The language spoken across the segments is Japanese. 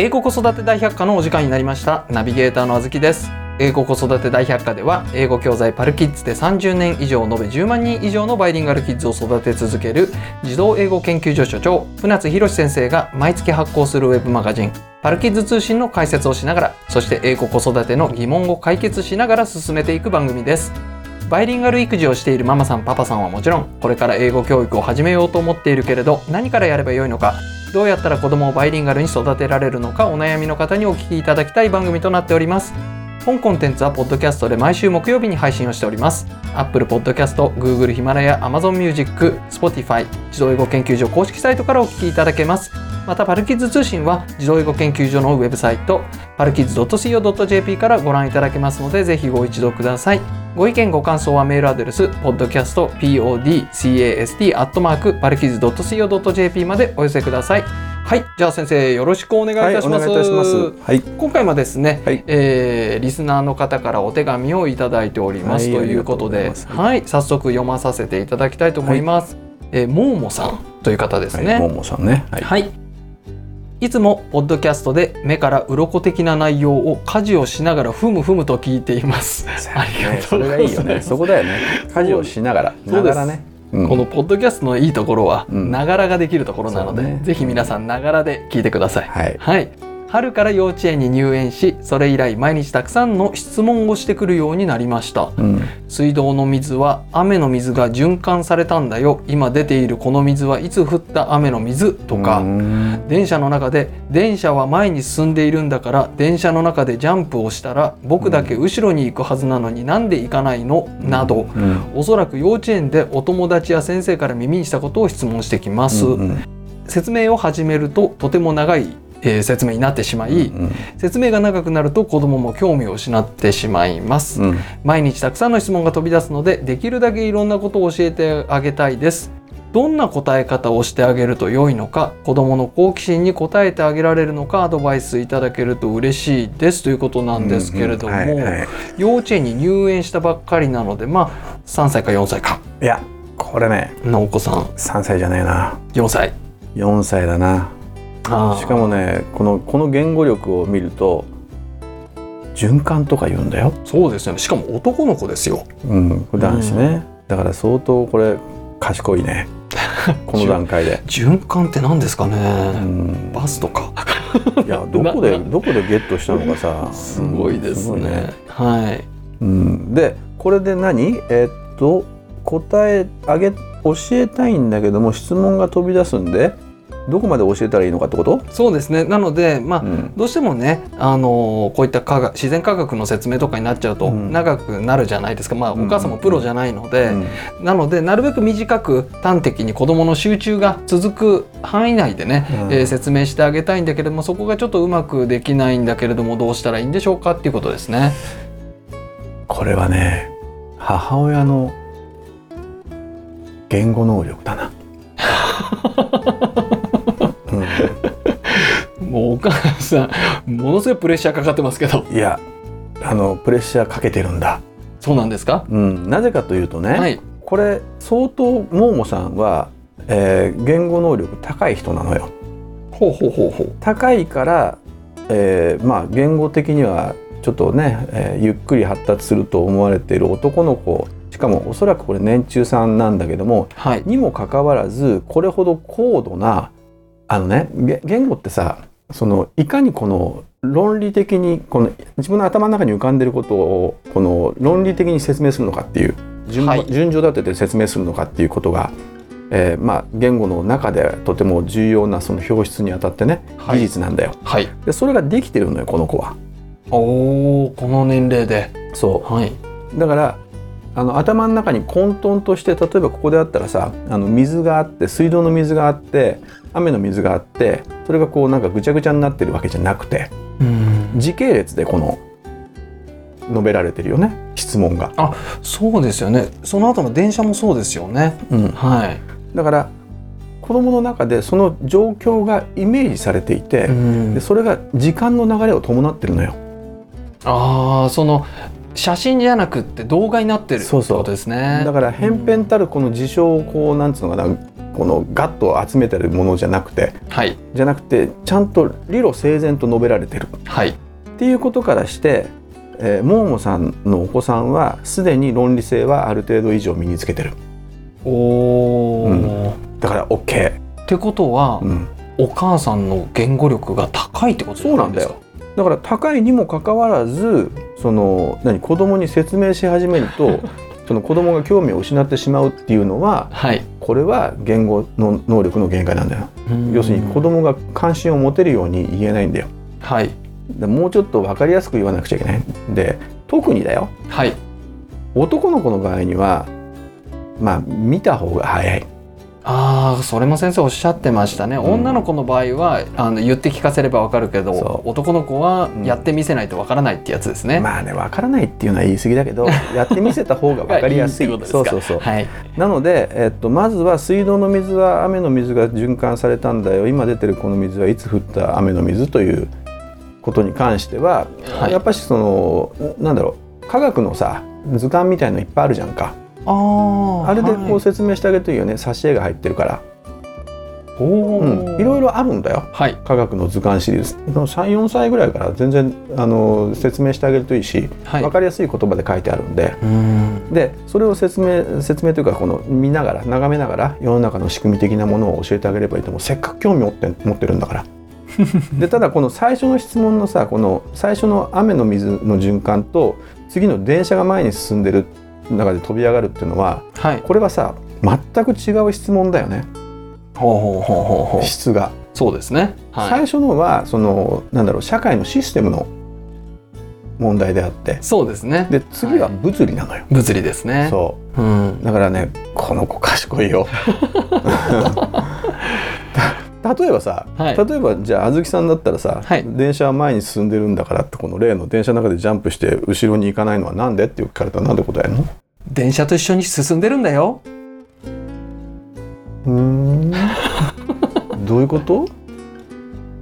英語子育て大百科のお時間になりました。ナビゲーターのあずきです。英語子育て大百科では英語教材パルキッズで30年以上延べ10万人以上のバイリンガルキッズを育て続ける児童英語研究所所長船津博先生が毎月発行するウェブマガジン。パルキッズ通信の解説をしながらそして英語子育ての疑問を解決しながら進めていく番組です。バイリンガル育児をしているママさんパパさんはもちろんこれから英語教育を始めようと思っているけれど何からやればよいのかどうやったら子供をバイリンガルに育てられるのかお悩みの方にお聞きいただきたい番組となっております。本コンテンツはポッドキャストで毎週木曜日に配信をしております。Apple Podcast、Google ヒマラヤ、Amazon Music、Spotify 児童英語研究所公式サイトからお聞きいただけます。またパルキッズ通信は児童英語研究所のウェブサイトパルキッズ .co.jp からご覧いただけますのでぜひご一読ください。ご意見ご感想はメールアドレス podcastpodcast.parkids.co.jp までお寄せください。はいじゃあ先生よろしくお願いいたします,、はい、お願いいたします。はい。今回もですね、はいえーリスナーの方からお手紙をいただいております、はいということでとはい早速読まさせていただきたいと思います、えーもーもさんという方ですね、はい、ももさんね。はい。はい。いつもポッドキャストで目から鱗的な内容を家事をしながらふむふむと聞いています。ありがねとうござそれがいいよね。います。そこだよね。家事をしながら。そうですながらね。うんこのポッドキャストのいいところはうんながらができるところなので、そうねぜひ皆さんながらで聞いてください。はい。はい。春から幼稚園に入園し、それ以来毎日たくさんの質問をしてくるようになりました。うん。水道の水は雨の水が循環されたんだよ。今出ているこの水はいつ降った雨の水とか。うん電車の中で電車は前に進んでいるんだから電車の中でジャンプをしたら僕だけ後ろに行くはずなのになんで行かないの？などうん。おそらく幼稚園でお友達や先生から耳にしたことを質問してきます、うん説明を始めるととても長い、えー説明になってしまい、うん説明が長くなると子供も興味を失ってしまいます、うん。毎日たくさんの質問が飛び出すのでできるだけいろんなことを教えてあげたいです。どんな答え方をしてあげると良いのか子どもの好奇心に応えてあげられるのかアドバイスいただけると嬉しいです。ということなんですけれども、幼稚園に入園したばっかりなのでまあ3歳か4歳か。いや、これね、のお子さん。3歳じゃねえな。4歳。4歳だな。しかもね、このこの言語力を見ると循環とか言うんだよ。そうですよね。しかも男の子ですよ。うん、男子ね。だから相当これ賢いね。この段階で。循環って何ですかうね、ん。バスとか。いやどこで などこでゲットしたのかさ。すごいですうんね。はい。うん、でこれで何？えっと答えあげ教えたいんだけども質問が飛び出すんでどこまで教えたらいいのかってこと、そうですね。なのでまあ、うん。どうしてもね、あのーこういった科学自然科学の説明とかになっちゃうとうん。長くなるじゃないですか、まあ、うん。お母さんもプロじゃないので、うん。なのでなるべく短く端的に子どもの集中が続く範囲内でね、うん。えー説明してあげたいんだけれどもそこがちょっとうまくできないんだけれどもどうしたらいいんでしょうかっていうことですね。これはね母親の言語能力だな。お母さんものすごいプレッシャーかかってますけど。うん、いやあのプレッシャーかけてるんだ。そうなんですか、うん、なぜかというとね、はい。これ相当もーもさんは、えー言語能力高い人なのよ。ほうほうほうほう。高いから、えーまあ言語的にはちょっとね、えーゆっくり発達すると思われている男の子。しかもおそらくこれ年中さんなんだけどもはい。にもかかわらずこれほど高度なあのねげ言語ってさそのいかにこの論理的にこの自分の頭の中に浮かんでることをこの論理的に説明するのかっていう順,、はい。順序立てて説明するのかっていうことが、えーまあ、言語の中でとても重要なその表出にあたってねはい。技術なんだよ。はい。でそれができてるのよこの子は。おおこの年齢で。そはい、うだからあの頭の中に混沌として例えばここであったらさあの水があって水道の水があって雨の水があってそれがこうなんかぐちゃぐちゃになってるわけじゃなくてうん。時系列でこの述べられてるよね質問が。そうですよね。その後の電車もそうですよね。うん、はい、だから子供の中でその状況がイメージされていて、うん。でそれが時間の流れを伴ってるのよ。ああその写真じゃなくって動画になってるってそうそうことですね。だから偏偏たるこの事象をこうなんつうのかなこのガッと集めてるものじゃなくてはい。じゃなくてちゃんと理路整然と述べられてる。はい。っていうことからして、えー、モーモさんのお子さんはすでに論理性はある程度以上身につけてる。おお、うん。だから OK、ってことは、うん、お母さんの言語力が高いってことじゃないですか？だから高いにもかかわらずその何子供に説明し始めると その子供が興味を失ってしまうっていうのははいこれは言語の能力の限界なんだよ要するに子供が関心を持てるように言えないんだよ。はい。でもうちょっと分かりやすく言わなくちゃいけない。で特にだよ。はい。男の子の場合にはまあ見た方が早いああそれも先生おっしゃってましたね、ん。女の子の場合はあの言って聞かせればわかるけど男の子はうん。やってみせないとわからないってやつですね、まあね分からないっていうのは言い過ぎだけど やってみせた方が分かりやすい。いいそうそうそう。はい。なので、えっと、まずは水道の水は雨の水が循環されたんだよ。今出てるこの水はいつ降った雨の水ということに関しては、はい。やっぱしそのなんだろう科学のさ図鑑みたいのいっぱいあるじゃんかあー。あれでこうはい説明してあげるといいよね。挿絵が入ってるから、おうん、ーいろいろあるんだよ。はい。科学の図鑑シリーズ。34歳ぐらいから全然あの説明してあげるといいし、はい。分かりやすい言葉で書いてあるんで。うん。でそれを説明説明というかこの見ながら眺めながら世の中の仕組み的なものを教えてあげればいいと思う。せっかく興味持って持ってるんだから。でただこの最初の質問のさこの最初の雨の水の循環と次の電車が前に進んでる中で飛び上がるっていうのははい。これはさ全く違う質問だよね。ほうほうほうほうほう。質が。そうですね。はい。最初のはそのなんだろう社会のシステムの問題であって。そうですね。で次は物理なのよ。物理ですね。そう。うん。だからねこの子賢いよ。た 例えばさ、はい。例えばじゃああずきさんだったらさ、はい。電車は前に進んでるんだからってこの例の電車の中でジャンプして後ろに行かないのはなんでって聞かれたらなんで答えるの？電車と一緒に進んでるんだよ。うーん。どういうこと？い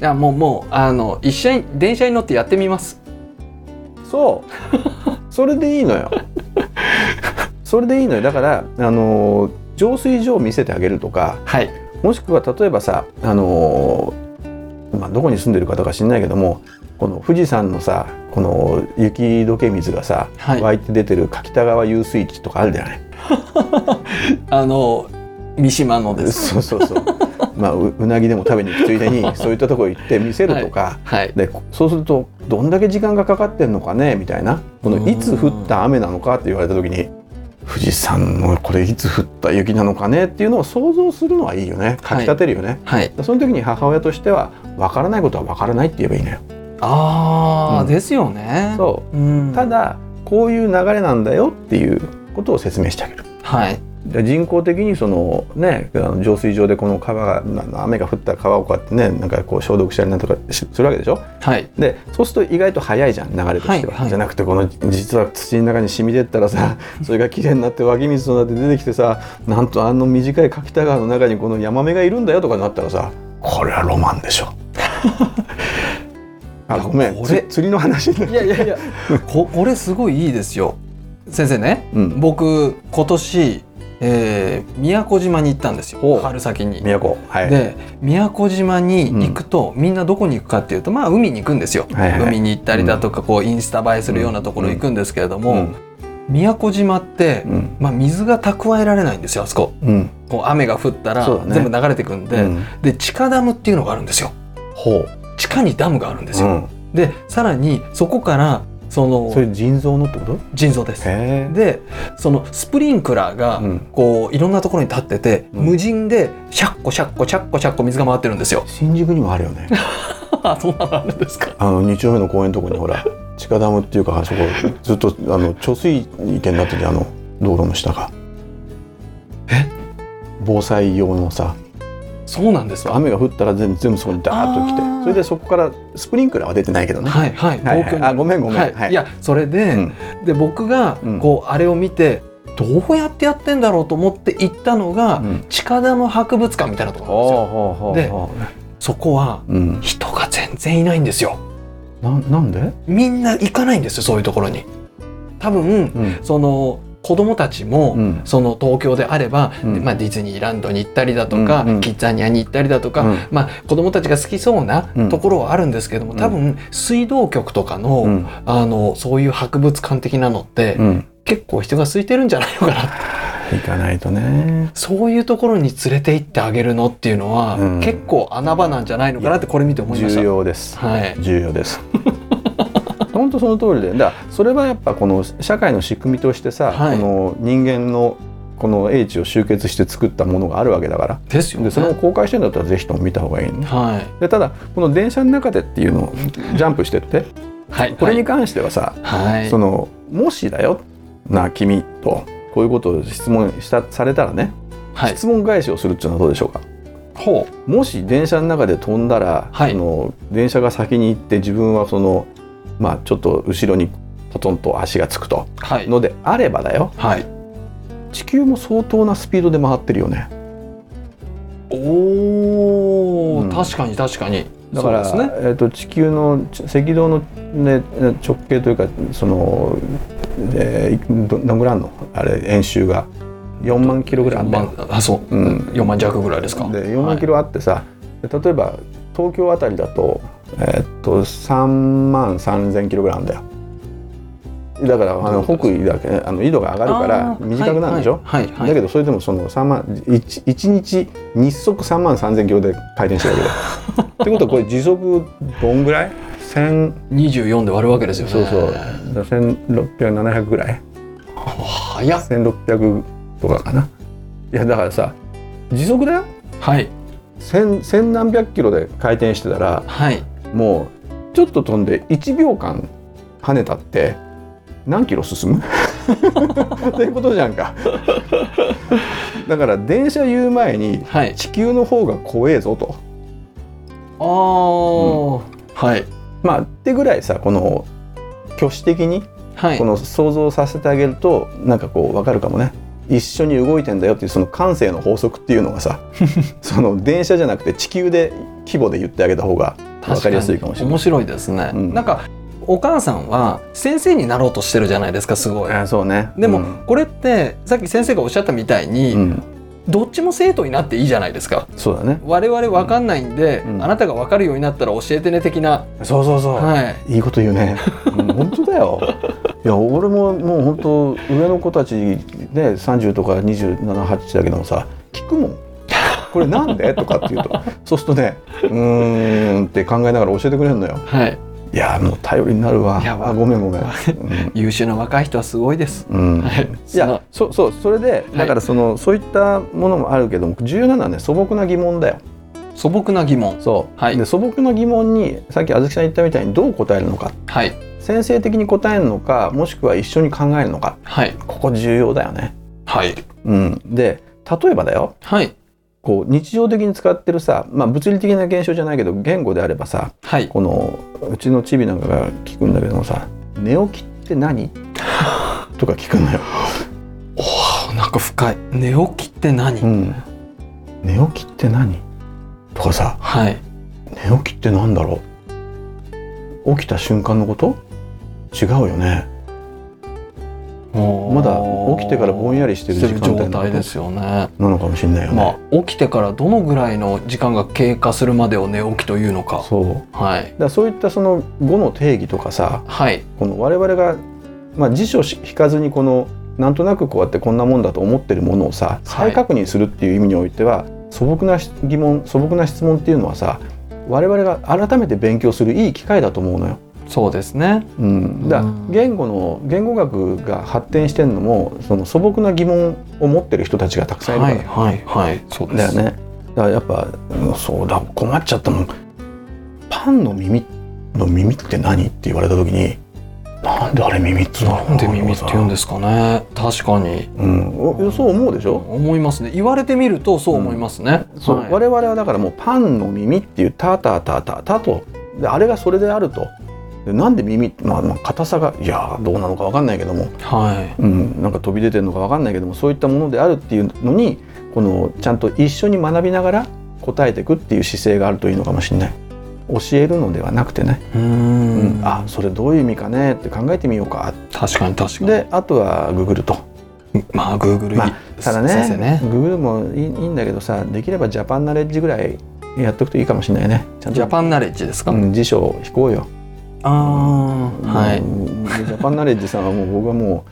やもうもうあの一緒に電車に乗ってやってみます。そう。それでいいのよ。それでいいのよ。だからあの浄水場を見せてあげるとかはいもしくは例えばさあのーまあ、どこに住んでる方か知んないけどもこの富士山のさこの雪解け水がさ、はい。湧いて出てる柿田川遊水地とかあるじゃない？あの三島のです そうそうそう。まあううなぎでも食べに行くついでに そういったところ行って見せるとか、はい。でそうするとどんだけ時間がかかってんのかねみたいな。このいつ降った雨なのかって言われた時に富士山のこれいつ降った雪なのかねっていうのを想像するのはいいよね。かきたてるよね。はい。その時に母親としては分からないことは分からないって言えばいいのよ。ああ、うん。ですよね。そう。うん。ただこういう流れなんだよっていうことを説明してあげる。はい。で人工的にそのね浄水場でこの川がな雨が降った川をこうやってねなんかこう消毒したりなんとかしするわけでしょ？はい。でそうすると意外と早いじゃん流れとしては、はい。はいじゃなくてこの実は土の中に染み出ったらさ それがきれいになって湧き水となって出てきてさなんとあの短い柿田川の中にこのヤマメがいるんだよとかなったらさこれはロマンでしょ。あごめん釣りの話いやいやいやこ これすごいいいですよ。先生ねうん。僕今年、えー宮古島に行ったんですよ。お春先に。宮古。はい。で宮古島に行くと、みんなどこに行くかっていうとまあ海に行くんですよ、はいはい。海に行ったりだとかこうインスタ映えするようなところ行くんですけれども、うん。宮古島って、うん。まあ、水が蓄えられないんですよあそこ。うん。こう雨が降ったらね。全部流れてくんで、うん。で地下ダムっていうのがあるんですよ。ほう。地下にダムがあるんですよ、うん。でさらにそこからそのそれ腎臓のってこと？腎臓です。でそのスプリンクラーがうん。こういろんなところに立ってて、うん。無人でシャッコシャッコシャッコシャッコ水が回ってるんですよ。新宿にもあるよね。あ そんなのあるんですか？あの二丁目の公園のとこにほら地下ダムっていうかあそこずっとあの貯水池になっててあの道路の下が。え？防災用のさそうなんですか。雨が降ったら全部そこにダーッと来て。それでそこからスプリンクラーは出てないけどね、はいはい。はい東京にあごめんごめん。はい。はい。いやそれで、うん。で僕がうん。こうあれを見てどうやってやってんだろうと思って行ったのが、うん。地下ダム博物館みたいなところなんですよ。でほそこは人が全然いないんですよ。ななんで、みんな行かないんですよそういうところに。多分うん。その子供たちも、うん。その東京であれば、うん。まあ、ディズニーランドに行ったりだとか、キッザニアに行ったりだとか、うん。まあ、子供たちが好きそうなうん。ところはあるんですけども、多分水道局とかの,、うん。あのそういう博物館的なのって、うん。結構人が空いてるんじゃないのかな。行かないとね。そういうところに連れて行ってあげるのっていうのは、うん。結構穴場なんじゃないのかなってこれ見て思いました。重要です。はい、重要です本当その通りで。だからそれはやっぱこの社会の仕組みとしてさ、はい。この人間のこの英知を集結して作ったものがあるわけだから。ですよね。でそれを公開してるんだったらぜひとも見た方がいいね。はい。でただこの電車の中でっていうのをジャンプしてって。はい、これに関してはさ、はい、そのもしだよな君とこういうことを質問したされたらね、はい、質問返しをするっていうのはどうでしょうか？ほもし電車の中で飛んだら、はい。その電車が先に行って自分はそのまあちょっと後ろにポトンと足がつくと。う、はい、のであればだよ。はい。地球も相当なスピードで回ってるよね。おお、うん。確かに確かに。だから、ね。えー、と地球のち赤道の、ね、直径というかその、えー、どどんぐらいの？あれ円周が。4万キロぐらいあるんだよ。万あそう、うん。四万弱ぐらいですか。で4万キロあってさ、で例えば東京あたりだと,、えーっと3万3,000キロぐらいあるんだよ。だからあの北緯だけあの緯度が上がるから短くなるでしょ、はいはいはいはい。だけどそれでもその3万 1, 1日日速3万3,000キロで回転してるわけだよ。ってことはこれ時速どんぐらい？1000二十四で割るわけですよね。そうそう。だから1600,700ぐらい？早っ。1600とかかな？いやだからさ時速だよ。はい。千千何百キロで回転してたらはい。もうちょっと飛んで1秒間跳ねたって何キロ進む？っていうことじゃんか。だから電車言う前にはい。地球の方が怖えぞと。ああ、はい。まあってぐらいさこの挙手的にはい。こ。の想像させてあげるとなんかこう分かるかもね。一緒に動いてんだよっていうその感性の法則っていうのがさ その電車じゃなくて地球で規模で言ってあげた方が分かりやすいかもしれない面。白いですね。うんなんかお母さんは先生になろうとしてるじゃないですかすごい。あそうねでも、うんこれってさっき先生がおっしゃったみたいに、うんどっちも生徒になっていいじゃないですか。そうだね我々わかんないんで、うんあなたがわかるようになったら教えてね的な、そうそうそう、はい、いいこと言うね。うん本当だよ。いや俺ももう本当上の子たちね30とか27、8だけどもさ聞くもん。これなんで？とかって言うとそうするとねうーんって考えながら教えてくれるのよ。はい、いやもう頼りになるわ。いやあごめんごめん。優秀な若い人はすごいです。うん。うんはい。いやそうそうそれでだからその、そういったものもあるけども重要なのはね素朴な疑問だよ。素朴な疑問。そう、はい。で素朴な疑問にさっきあずきさん言ったみたいにどう答えるのか。はい、先生的に答えるのかもしくは一緒に考えるのか。はい、ここ重要だよね。はい、うん、で例えばだよ。はい、こう日常的に使ってるさ、まあ、物理的な現象じゃないけど言語であればさはい。このうちのチビなんかが聞くんだけどもさ「寝起きって何?」とか聞くのよ。おーなんか深い。寝起きって何？うん、寝起きって何？とかさはい、寝起きって何だろう？起きた瞬間のこと？違うよね。まだ起きてからぼんやりしてる時間帯の状態ですよね。なのかもしれないよね。まあ起きてからどのぐらいの時間が経過するまでを寝起きというのか。そうはい、らそういったその語の定義とかさはい、この我々が、まあ、辞書引かずにこのなんとなくこうやってこんなもんだと思ってるものをさ再確認するっていう意味においては、素朴な疑問素朴な質問っていうのはさ我々が改めて勉強するいい機会だと思うのよ。そうですね。うん、だ言語の言語学が発展してるのもその素朴な疑問を持ってる人たちがたくさんいるから、はい、はい、はい、そうです。だよね。だからやっぱうんそうだ困っちゃったもん。パンの耳の耳って何って言われた時になんであれ耳って言うんだろうなんで耳って言うんですかね。確かに。うん、おそう思うでしょ、思いますね。言われてみるとそう思いますね。そうはい我々はだからもうパンの耳っていうタタタタタとであれがそれであるとでなんで耳まあまあ硬さがいやどうなのか分かんないけども、はうん、なんか飛び出てるのか分かんないけどもそういったものであるっていうのにこのちゃんと一緒に学びながら答えていくっていう姿勢があるといいのかもしれない。教えるのではなくてね、い。うん。ん。あそれどういう意味かねって考えてみようか。確かに確かに。であとはググると。まあ Google まあただね先生ね。Google もいいいいんだけどさできればジャパンナレッジぐらいやっとくといいかもしれないね。ちゃんと。ジャパンナレッジですか、うん、辞書を引こうよああはい。ジャパンナレッジさんはもう僕はも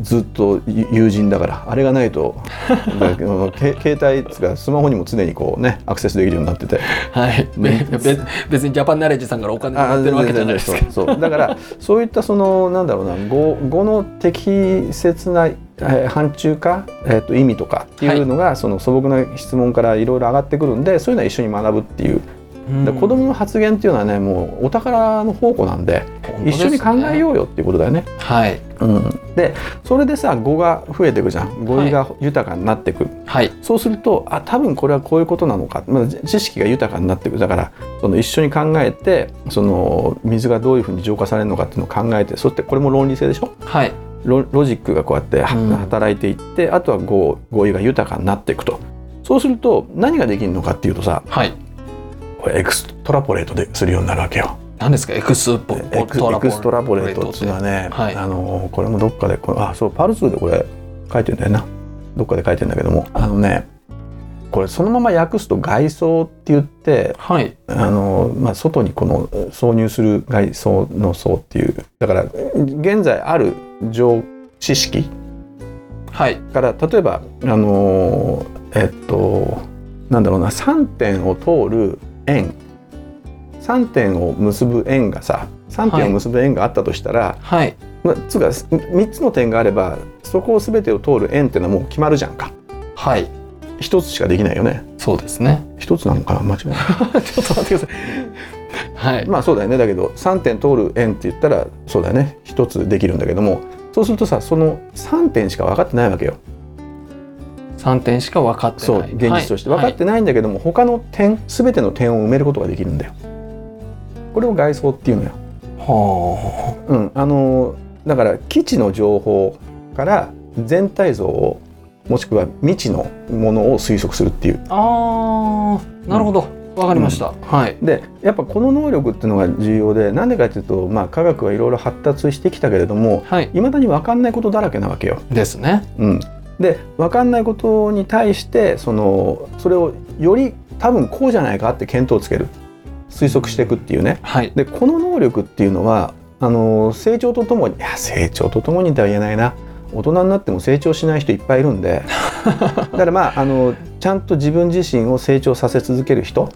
うずっと友人だからあれがないと 携帯つかスマホにも常にこうねアクセスできるようになってて。はい、ね。別にジャパンナレッジさんからお金もらってるわけじゃないですか。そう。そう。だからそういったそのなんだろうな語語の適切なえー範疇化、えー、と意味とかっていうのが、その素朴な質問からいろいろ上がってくるんでそういうのは一緒に学ぶっていう、うんで子どもの発言っていうのはねもうお宝の宝庫なんで一緒に考えようよっていうことだよね。はい。うん、でそれでさ語が増えていくじゃん。語彙が豊かになっていく、はい。そうするとあ多分これはこういうことなのか、まあ、知識が豊かになっていく。だからその一緒に考えてその水がどういうふうに浄化されるのかっていうのを考えてそしてこれも論理性でしょ？はい。ロロジックがこうやって働いていって、あとは語語彙が豊かになっていくと。そうすると何ができるのかっていうとさはいこれエクストラポレートでするようになるわけよ。何ですか？エクスポエクエクストラポレートっていうのはね、はい。あのこれもどっかでこれあそうパルスでこれ書いてんだよな。どっかで書いてんだけどもあのねこれそのまま訳すと外装って言ってはい。あの、まあ、外にこの挿入する外装の層っていうだから現在ある常知識はい。から例えばあのえっとなんだろうな3点を通る円。3点を結ぶ円がさ3点を結ぶ円があったとしたら、はい。まあ、つうか3つの点があればそこを全てを通る円っていうのはもう決まるじゃんか。はい。1つしかできないよね。そうですね。1つなのかな？間違いないちょっと待ってください。はい、まあそうだよね。だけど3点通る円って言ったらそうだよね。1つできるんだけどもそうするとさその3点しか分かってないわけよ三点しか分かってない。現実として。分かってないんだけども、他の点全ての点を埋めることができるんだよ。これを外装っていうのよ。はうん、あのだから基地の情報から全体像をもしくは未知のものを推測するっていう。ああーなるほど。わかりました、はい。でやっぱこの能力っていうのが重要でなんでかっていうと、まあ、科学はいろいろ発達してきたけれどもはい。いまだに分かんないことだらけなわけよ。ですね。うん、で分かんないことに対してそのそれをより多分こうじゃないかって見当をつける。推測していくっていうね。はい。でこの能力っていうのはあの成長とともにいや成長とともにとは言えないな。大人になっても成長しない人いっぱいいるんで。だからまああのちゃんと自分自身を成長させ続ける人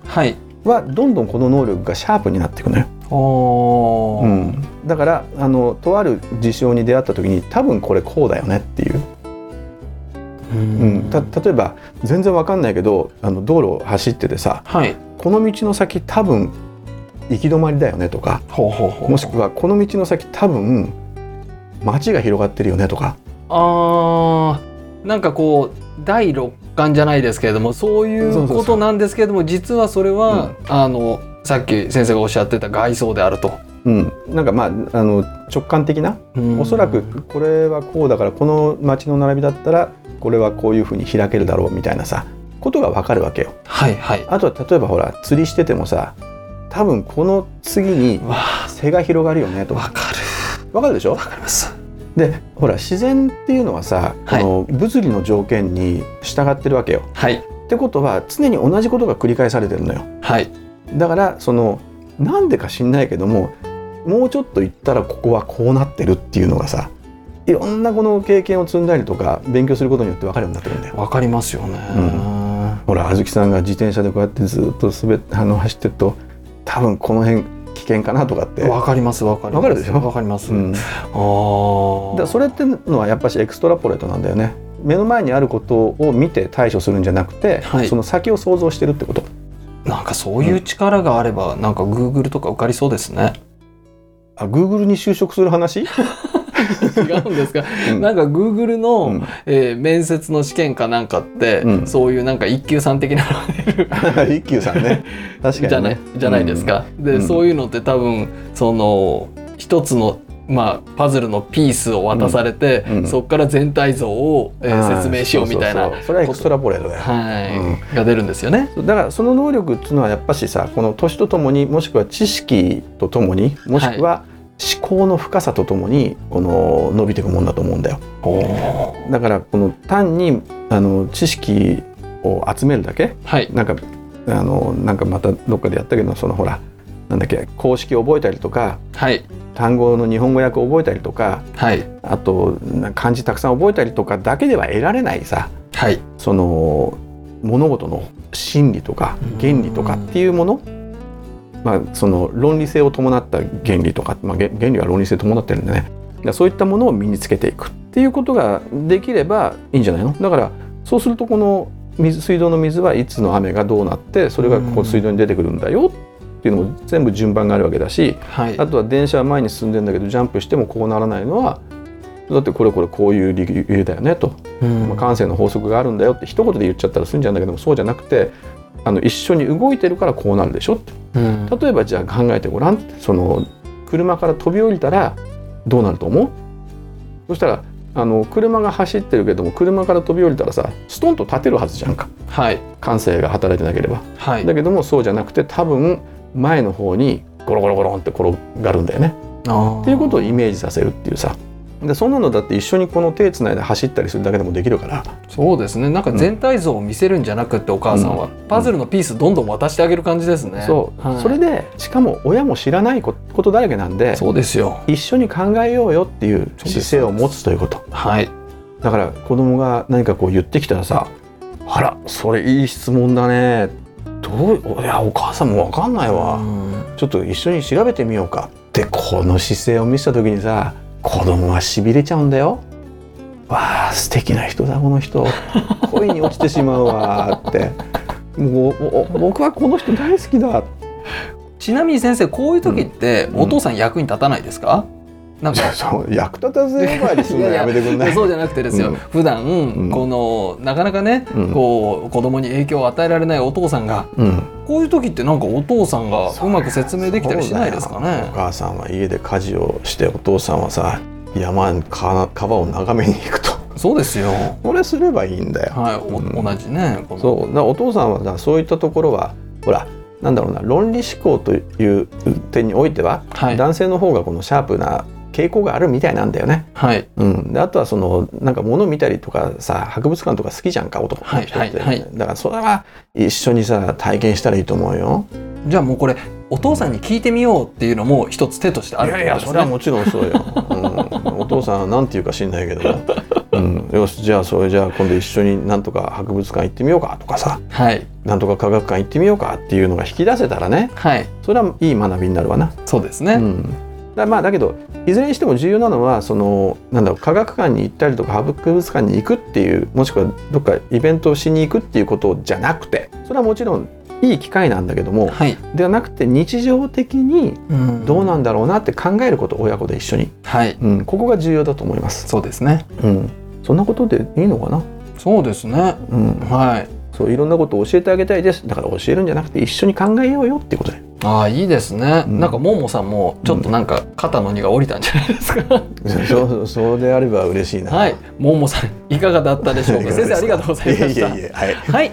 はどんどんこの能力がシャープになっていくのよ。うん、だからあのとある事象に出会った時に多分これこうだよねっていう、ううん。例えば全然わかんないけどあの道路を走っててさはい。この道の先多分行き止まりだよねとかほうほうほうもしくはこの道の先多分街が広がってるよねとか。あーなんかこう第六感じゃないですけれどもそういうことなんですけれども実はそれは、あのさっき先生がおっしゃってた外装であると、うん、なんかまああの直感的な？おそらくこれはこうだからこの街の並びだったらこれはこういうふうに開けるだろうみたいなさことがわかるわけよ。はいはい。あとは例えばほら釣りしててもさ多分この次にわ背が広がるよねとか。わかる。わかるでしょ？わかります。でほら自然っていうのはさ、はい。この物理の条件に従ってるわけよ。はい。ってことは常に同じことが繰り返されてるのよ。はい。だからそのなんでか知んないけどももうちょっと行ったらここはこうなってるっていうのがさいろんなこの経験を積んだりとか勉強することによって分かるようになってるんだよ。わかりますよね、ほらあずきさんが自転車でこうやってずっと滑っ あの走ってると多分この辺危険かなとかって。わかりますわかります。わかるでしょ？わかります、うん、あだそれってのはやっぱしエクストラポレートなんだよね。目の前にあることを見て対処するんじゃなくて、はい。その先を想像してるってこと。なんかそういう力があれば、なんか Google とか受かりそうですね。あ Google に就職する話、違うんですか？うん。なんか Google の、うん。えー面接の試験かなんかって、うん。そういうなんか一級さん的なの 一休さんね。確かにね。じゃないじゃないですか？で、うん。そういうのって多分その一つのまあパズルのピースを渡されて、うん。うん。そこから全体像を、えー説明しようみたいなそれはエクストラポレートだよ、はい、が出るんですよね。だからその能力っていうのはやっぱしさこの年とともにもしくは知識とともにもしくは、思考の深さとともにこの伸びていくもんだと思うんだよ。だからこの単にあの知識を集めるだけはい。なんかあのなんかまたどっかでやったけどそのほらなんだっけ公式覚えたりとかはい。単語の日本語訳覚えたりとかはい。あとな漢字たくさん覚えたりとかだけでは得られないさはい。その物事の真理とか原理とかっていうもの、まあ、その論理性を伴った原理とか、まあ、原原理は論理性伴ってるんでね。だそういったものを身につけていくっていうことができればいいんじゃないの？だからそうするとこの水水道の水はいつの雨がどうなってそれがここ水道に出てくるんだよっていうのも全部順番があるわけだしはい。あとは電車は前に進んでんだけどジャンプしてもこうならないのはだってこれこれこういう理由だよねと、うん。まあ、感性の法則があるんだよって一言で言っちゃったら済んじゃうんだけどもそうじゃなくてあの一緒に動いてるからこうなるでしょって。うん。例えばじゃあ考えてごらんその車から飛び降りたらどうなると思う？そしたらあの車が走ってるけども車から飛び降りたらさストンと立てるはずじゃんか。はい。感性が働いてなければ。はい。だけどもそうじゃなくて多分前の方にゴロゴロゴロンって転がるんだよね。あっていうことをイメージさせるっていうさでそんなのだって一緒にこの手つないで走ったりするだけでもできるから。そうですね。なんか全体像を見せるんじゃなくってお母さんは、うん。パズルのピースどんどん渡してあげる感じですね。そう、はい。それでしかも親も知らないこことだらけなんでそうですよ。一緒に考えようよっていう姿勢を持つということ。はい。だから子供が何かこう言ってきたらさ「あらそれいい質問だね」どういやお母さんも分かんないわ、うん。ちょっと一緒に調べてみようか。ってこの姿勢を見せた時にさ子供はしびれちゃうんだよ。わあ素敵な人だこの人。恋に落ちてしまうわーって。もうお僕はこの人大好きだ。ちなみに先生こういう時ってうん。お父さん役に立たないですか、なんか。そう役立たず呼ばわりするの やめてくんない？そうじゃなくてですよ、うん。普段、ん。このなかなかね、うん。こう子供に影響を与えられないお父さんがうんこういう時ってなんかお父さんがうまく説明できたりしないですかね。お母さんは家で家事をしてお父さんはさ山か川を眺めに行くと。そうですよ。これすればいいんだよ。はい、おうん。同じねそう。お父さんはだそういったところはほらなんだろうな論理思考という点においては、はい。男性の方がこのシャープな傾向があるみたいなんだよね。はい。うん、であとはそのなんか物見たりとかさ博物館とか好きじゃんか男の人って、はいはいはい。だからそれは一緒にさ体験したらいいと思うよ。じゃあもうこれお父さんに聞いてみようっていうのも一つ手としてあるいやいやそれはもちろんそうよ。うん、お父さんは何て言うか知んないけど、うん、よしじゃあそれじゃあ今度一緒になんとか博物館行ってみようかとかさ。はい。なんとか科学館行ってみようかっていうのが引き出せたらね。はい。それはいい学びになるわな。そうですね、うん、だまあだけどいずれにしても重要なのはそのなんだろう科学館に行ったりとか博物館に行くっていうもしくはどっかイベントをしに行くっていうことじゃなくてそれはもちろんいい機会なんだけどもはい、ではなくて日常的にうん。どうなんだろうなって考えること親子で一緒に、はい。うん、ここが重要だと思います。そうですね。うん、そんなことでいいのかな、そうですね。うん、はい。そういろんなことを教えてあげたいです。だから教えるんじゃなくて一緒に考えようよっていうことでああいいですね、うんなんかももさんもちょっとなんか肩の荷が下りたんじゃないですか、そうそうであれば嬉しいな。はいももさんいかがだったでしょうか？先生ありがとうございましたはいはい。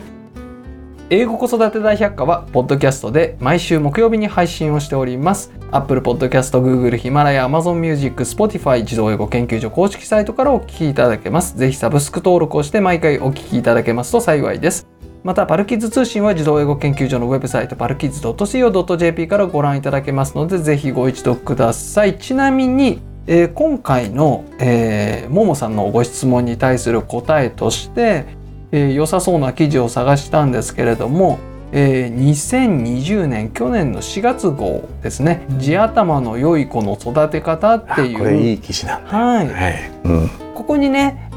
英語子育て大百科は、ポッドキャストで毎週木曜日に配信をしております。Apple Podcast、Google、ヒマラヤ、Amazon Music、Spotify 自動英語研究所公式サイトからお聞きいただけます。ぜひサブスク登録をして毎回お聞きいただけますと幸いです。また、パルキッズ通信は自動英語研究所のウェブサイト、パルキッズ .co.jp からご覧いただけますので、ぜひご一読ください。ちなみに、えー今回の、えーももさんのご質問に対する答えとして、えー良さそうな記事を探したんですけれども、えー2020年去年の4月号ですね「地頭の良い子の育て方」っていうこれいい記事なんだ。はい、はい。うん。ここにね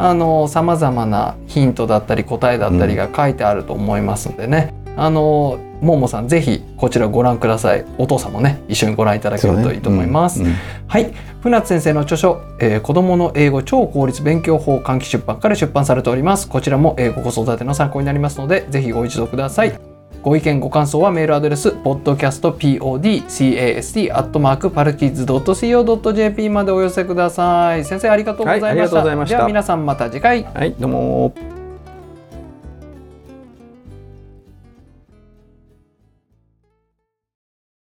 さまざまなヒントだったり答えだったりが書いてあると思いますんでね、あのももさんぜひこちらご覧ください。お父さんもね一緒にご覧いただけるといいと思います。うんうん。はい。船津先生の著書、えー子供の英語超効率勉強法換気出版から出版されております。こちらも英語子育ての参考になりますのでぜひご一読くださいご意見ご感想はメールアドレス podcastpodcast.parkids.co.jp までお寄せください。先生ありがとうございました,、はいありがとうございました。では皆さんまた次回。はい、どうも。